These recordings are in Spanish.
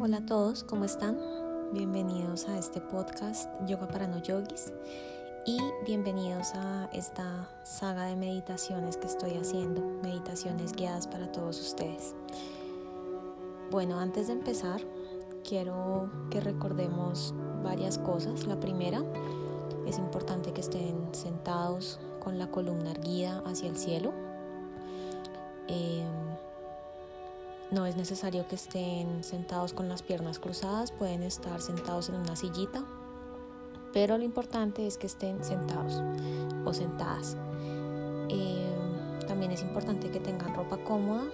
Hola a todos, ¿cómo están? Bienvenidos a este podcast Yoga para no yogis y bienvenidos a esta saga de meditaciones que estoy haciendo, meditaciones guiadas para todos ustedes. Bueno, antes de empezar, quiero que recordemos varias cosas. La primera, es importante que estén sentados con la columna erguida hacia el cielo. Eh, no es necesario que estén sentados con las piernas cruzadas, pueden estar sentados en una sillita, pero lo importante es que estén sentados o sentadas. Eh, también es importante que tengan ropa cómoda,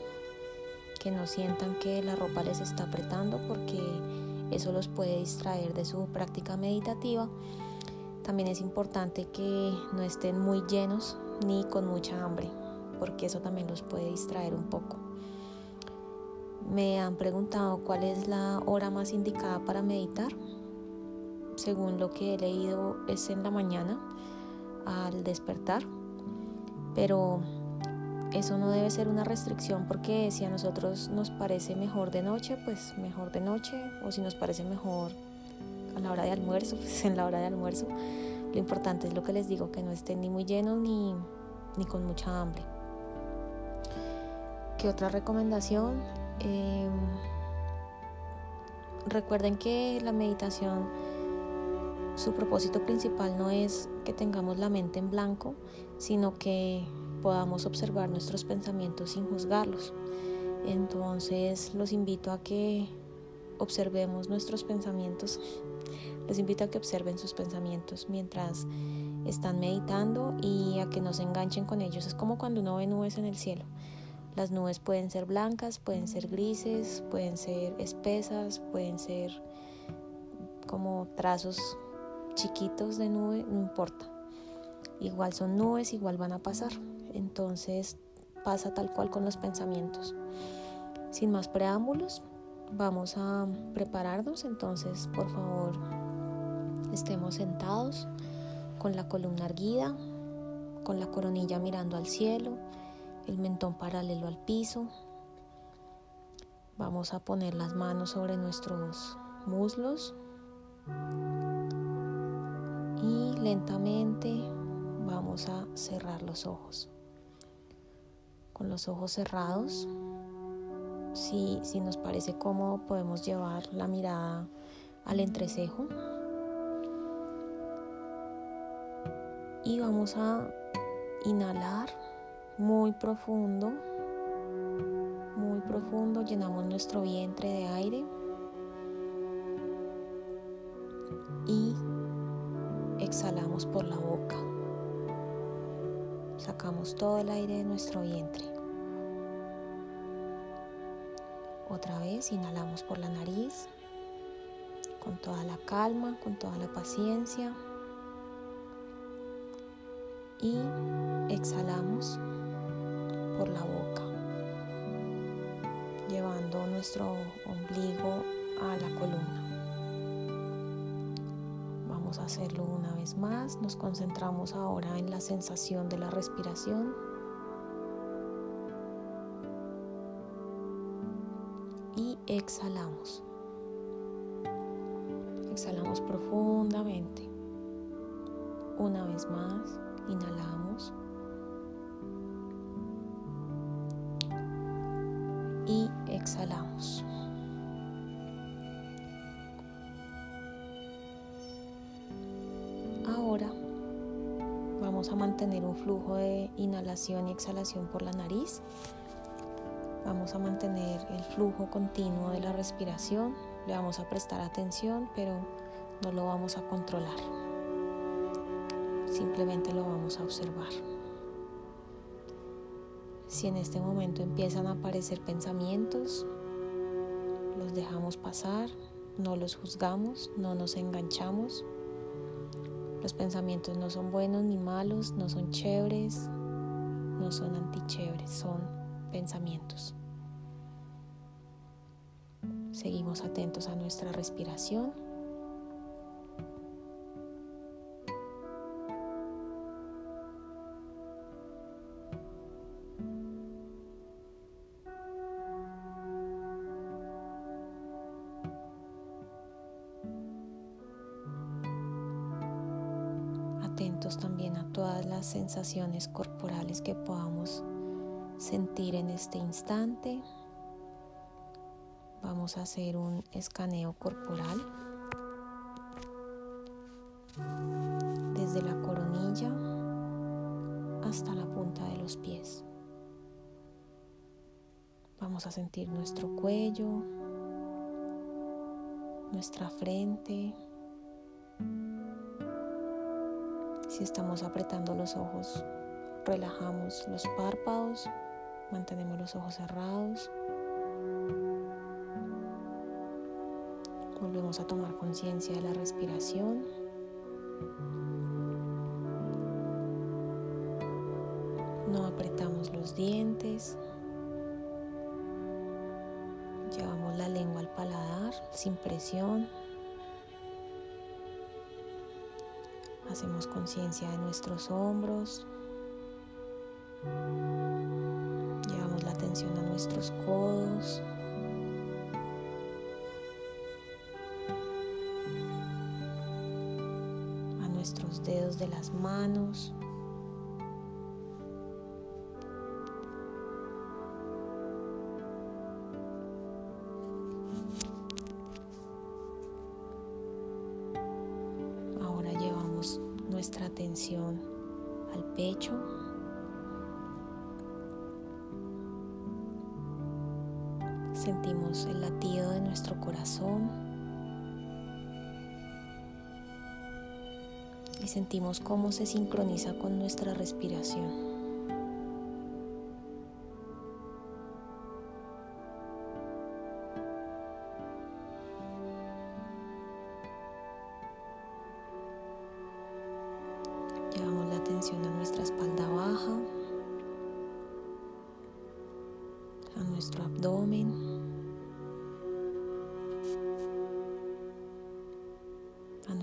que no sientan que la ropa les está apretando porque eso los puede distraer de su práctica meditativa. También es importante que no estén muy llenos ni con mucha hambre, porque eso también los puede distraer un poco. Me han preguntado cuál es la hora más indicada para meditar. Según lo que he leído es en la mañana al despertar, pero eso no debe ser una restricción porque si a nosotros nos parece mejor de noche, pues mejor de noche, o si nos parece mejor a la hora de almuerzo, pues en la hora de almuerzo. Lo importante es lo que les digo, que no estén ni muy llenos ni, ni con mucha hambre. ¿Qué otra recomendación? Em, recuerden que la meditación, su propósito principal no es que tengamos la mente en blanco, sino que podamos observar nuestros pensamientos sin juzgarlos. Entonces los invito a que observemos nuestros pensamientos. Les invito a que observen sus pensamientos mientras están meditando y a que no se enganchen con ellos. Es como cuando uno ve nubes en el cielo. Las nubes pueden ser blancas, pueden ser grises, pueden ser espesas, pueden ser como trazos chiquitos de nube, no importa. Igual son nubes, igual van a pasar. Entonces pasa tal cual con los pensamientos. Sin más preámbulos, vamos a prepararnos. Entonces, por favor, estemos sentados con la columna erguida, con la coronilla mirando al cielo el mentón paralelo al piso. Vamos a poner las manos sobre nuestros muslos y lentamente vamos a cerrar los ojos. Con los ojos cerrados, si, si nos parece cómodo, podemos llevar la mirada al entrecejo. Y vamos a inhalar muy profundo, muy profundo, llenamos nuestro vientre de aire y exhalamos por la boca. Sacamos todo el aire de nuestro vientre. Otra vez inhalamos por la nariz, con toda la calma, con toda la paciencia. Y exhalamos por la boca, llevando nuestro ombligo a la columna. Vamos a hacerlo una vez más. Nos concentramos ahora en la sensación de la respiración. Y exhalamos. Exhalamos profundamente. Una vez más, inhalamos. Exhalamos. Ahora vamos a mantener un flujo de inhalación y exhalación por la nariz. Vamos a mantener el flujo continuo de la respiración. Le vamos a prestar atención, pero no lo vamos a controlar. Simplemente lo vamos a observar. Si en este momento empiezan a aparecer pensamientos, los dejamos pasar, no los juzgamos, no nos enganchamos. Los pensamientos no son buenos ni malos, no son chéveres, no son antichéveres, son pensamientos. Seguimos atentos a nuestra respiración. Atentos también a todas las sensaciones corporales que podamos sentir en este instante. Vamos a hacer un escaneo corporal desde la coronilla hasta la punta de los pies. Vamos a sentir nuestro cuello, nuestra frente. Si estamos apretando los ojos, relajamos los párpados, mantenemos los ojos cerrados. Volvemos a tomar conciencia de la respiración. No apretamos los dientes. Llevamos la lengua al paladar sin presión. Hacemos conciencia de nuestros hombros. Llevamos la atención a nuestros codos. A nuestros dedos de las manos. Al pecho. Sentimos el latido de nuestro corazón. Y sentimos cómo se sincroniza con nuestra respiración.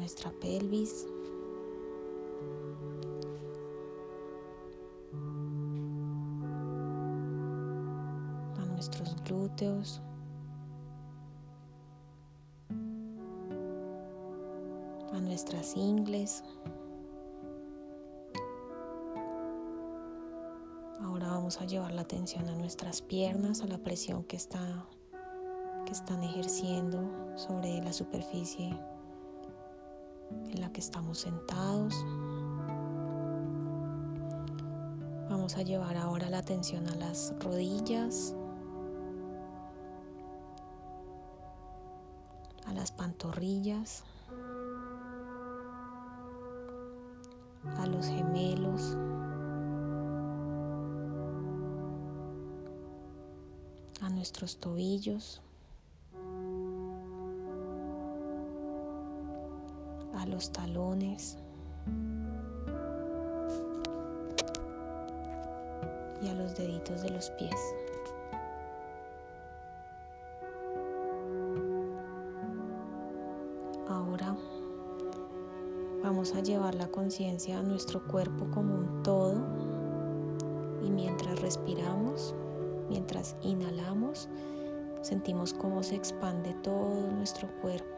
Nuestra pelvis. a nuestros glúteos. a nuestras ingles. a llevar la atención a nuestras piernas, a la presión que, está, que están ejerciendo sobre la superficie en la que estamos sentados. Vamos a llevar ahora la atención a las rodillas, a las pantorrillas, a los gemelos. nuestros tobillos, los talones. Y a los deditos de los pies. Ahora vamos a llevar la conciencia a nuestro cuerpo como un todo. Y mientras respiramos Mientras inhalamos, sentimos cómo se expande todo nuestro cuerpo,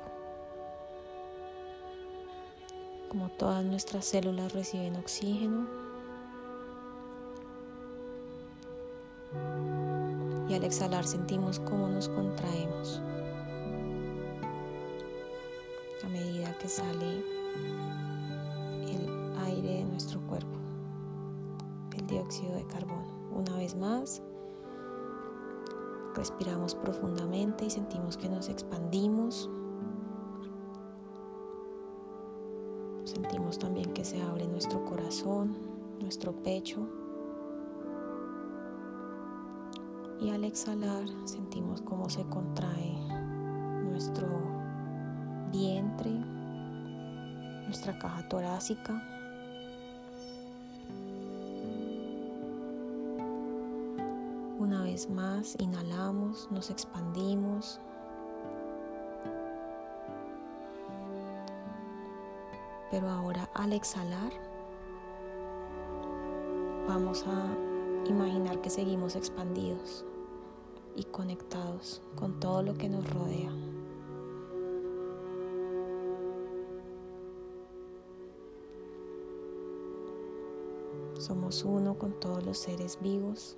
como todas nuestras células reciben oxígeno. Y al exhalar sentimos cómo nos contraemos a medida que sale el aire de nuestro cuerpo, el dióxido de carbono. Una vez más, Respiramos profundamente y sentimos que nos expandimos. Sentimos también que se abre nuestro corazón, nuestro pecho. Y al exhalar sentimos cómo se contrae nuestro vientre, nuestra caja torácica. Una vez más, inhalamos, nos expandimos. Pero ahora al exhalar, vamos a imaginar que seguimos expandidos y conectados con todo lo que nos rodea. Somos uno con todos los seres vivos.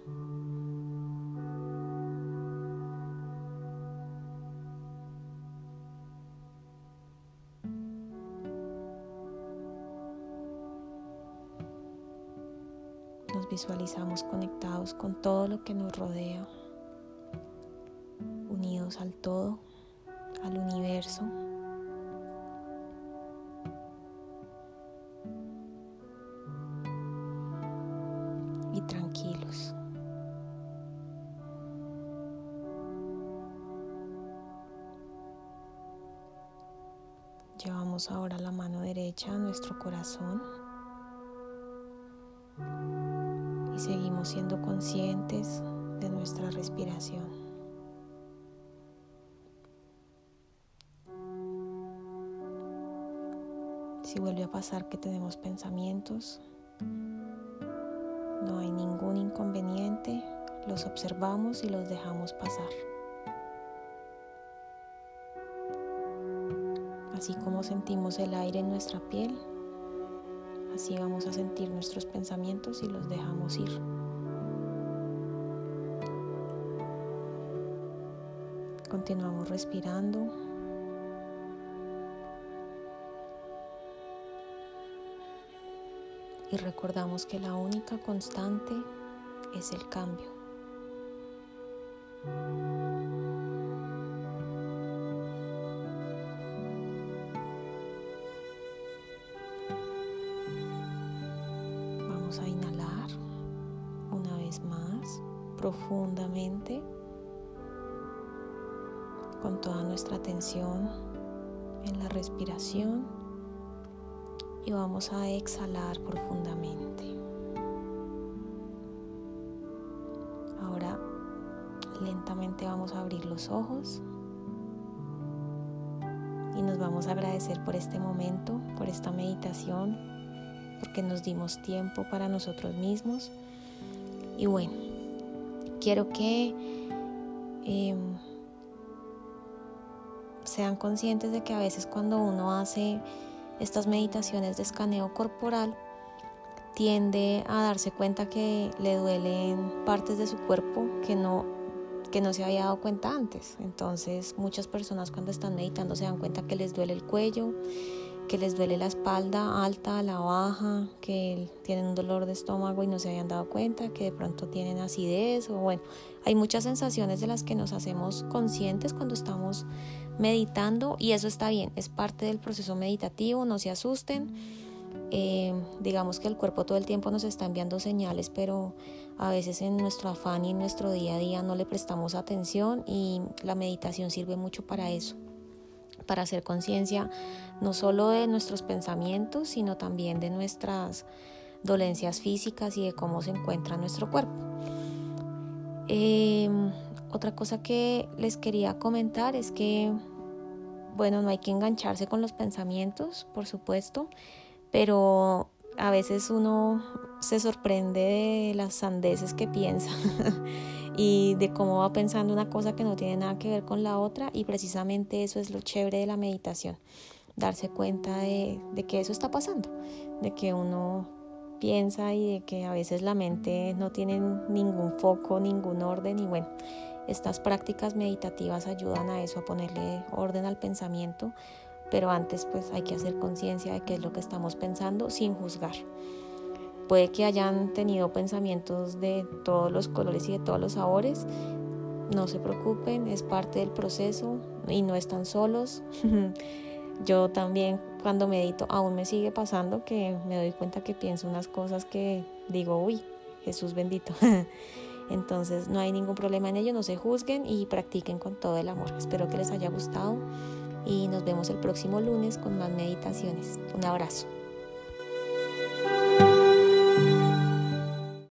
Visualizamos conectados con todo lo que nos rodea, unidos al todo, al universo. tranquilos. Llevamos ahora la mano derecha a nuestro corazón seguimos siendo conscientes de nuestra respiración. Si vuelve a pasar que tenemos pensamientos, no hay ningún inconveniente, los observamos y los dejamos pasar. Así como sentimos el aire en nuestra piel, así vamos a sentir nuestros pensamientos y los dejamos ir. Continuamos respirando. y recordamos que la única constante es el cambio. Profundamente con toda nuestra atención en la respiración y vamos a exhalar profundamente. Ahora lentamente vamos a abrir los ojos y nos vamos a agradecer por este momento, por esta meditación, porque nos dimos tiempo para nosotros mismos. Y bueno, quiero que em, sean conscientes de que a veces cuando uno hace estas meditaciones de escaneo corporal, tiende a darse cuenta que le duelen partes de su cuerpo que no, que no se había dado cuenta antes. Entonces muchas personas cuando están meditando se dan cuenta que les duele el cuello, que les duele la espalda alta, la baja, que tienen un dolor de estómago y no se habían dado cuenta, que de pronto tienen acidez o bueno, hay muchas sensaciones de las que nos hacemos conscientes cuando estamos meditando y eso está bien, es parte del proceso meditativo, no se asusten. Eh, digamos que el cuerpo todo el tiempo nos está enviando señales, pero a veces en nuestro afán y en nuestro día a día no le prestamos atención y la meditación sirve mucho para eso para hacer conciencia no solo de nuestros pensamientos, sino también de nuestras dolencias físicas y de cómo se encuentra nuestro cuerpo. Em, otra cosa que les quería comentar es que, bueno, no hay que engancharse con los pensamientos, por supuesto, pero a veces uno se sorprende de las sandeces que piensa y de cómo va pensando una cosa que no tiene nada que ver con la otra y precisamente eso es lo chévere de la meditación, darse cuenta de, que eso está pasando, de que uno piensa y de que a veces la mente no tiene ningún foco, ningún orden y bueno, estas prácticas meditativas ayudan a eso, a ponerle orden al pensamiento, pero antes pues hay que hacer conciencia de qué es lo que estamos pensando sin juzgar. Puede que hayan tenido pensamientos de todos los colores y de todos los sabores. No se preocupen, es parte del proceso y no están solos. Yo también cuando medito aún me sigue pasando que me doy cuenta que pienso unas cosas que digo, uy, Jesús bendito. Entonces no hay ningún problema en ello, no se juzguen y practiquen con todo el amor. Espero que les haya gustado y nos vemos el próximo lunes con más meditaciones. Un abrazo.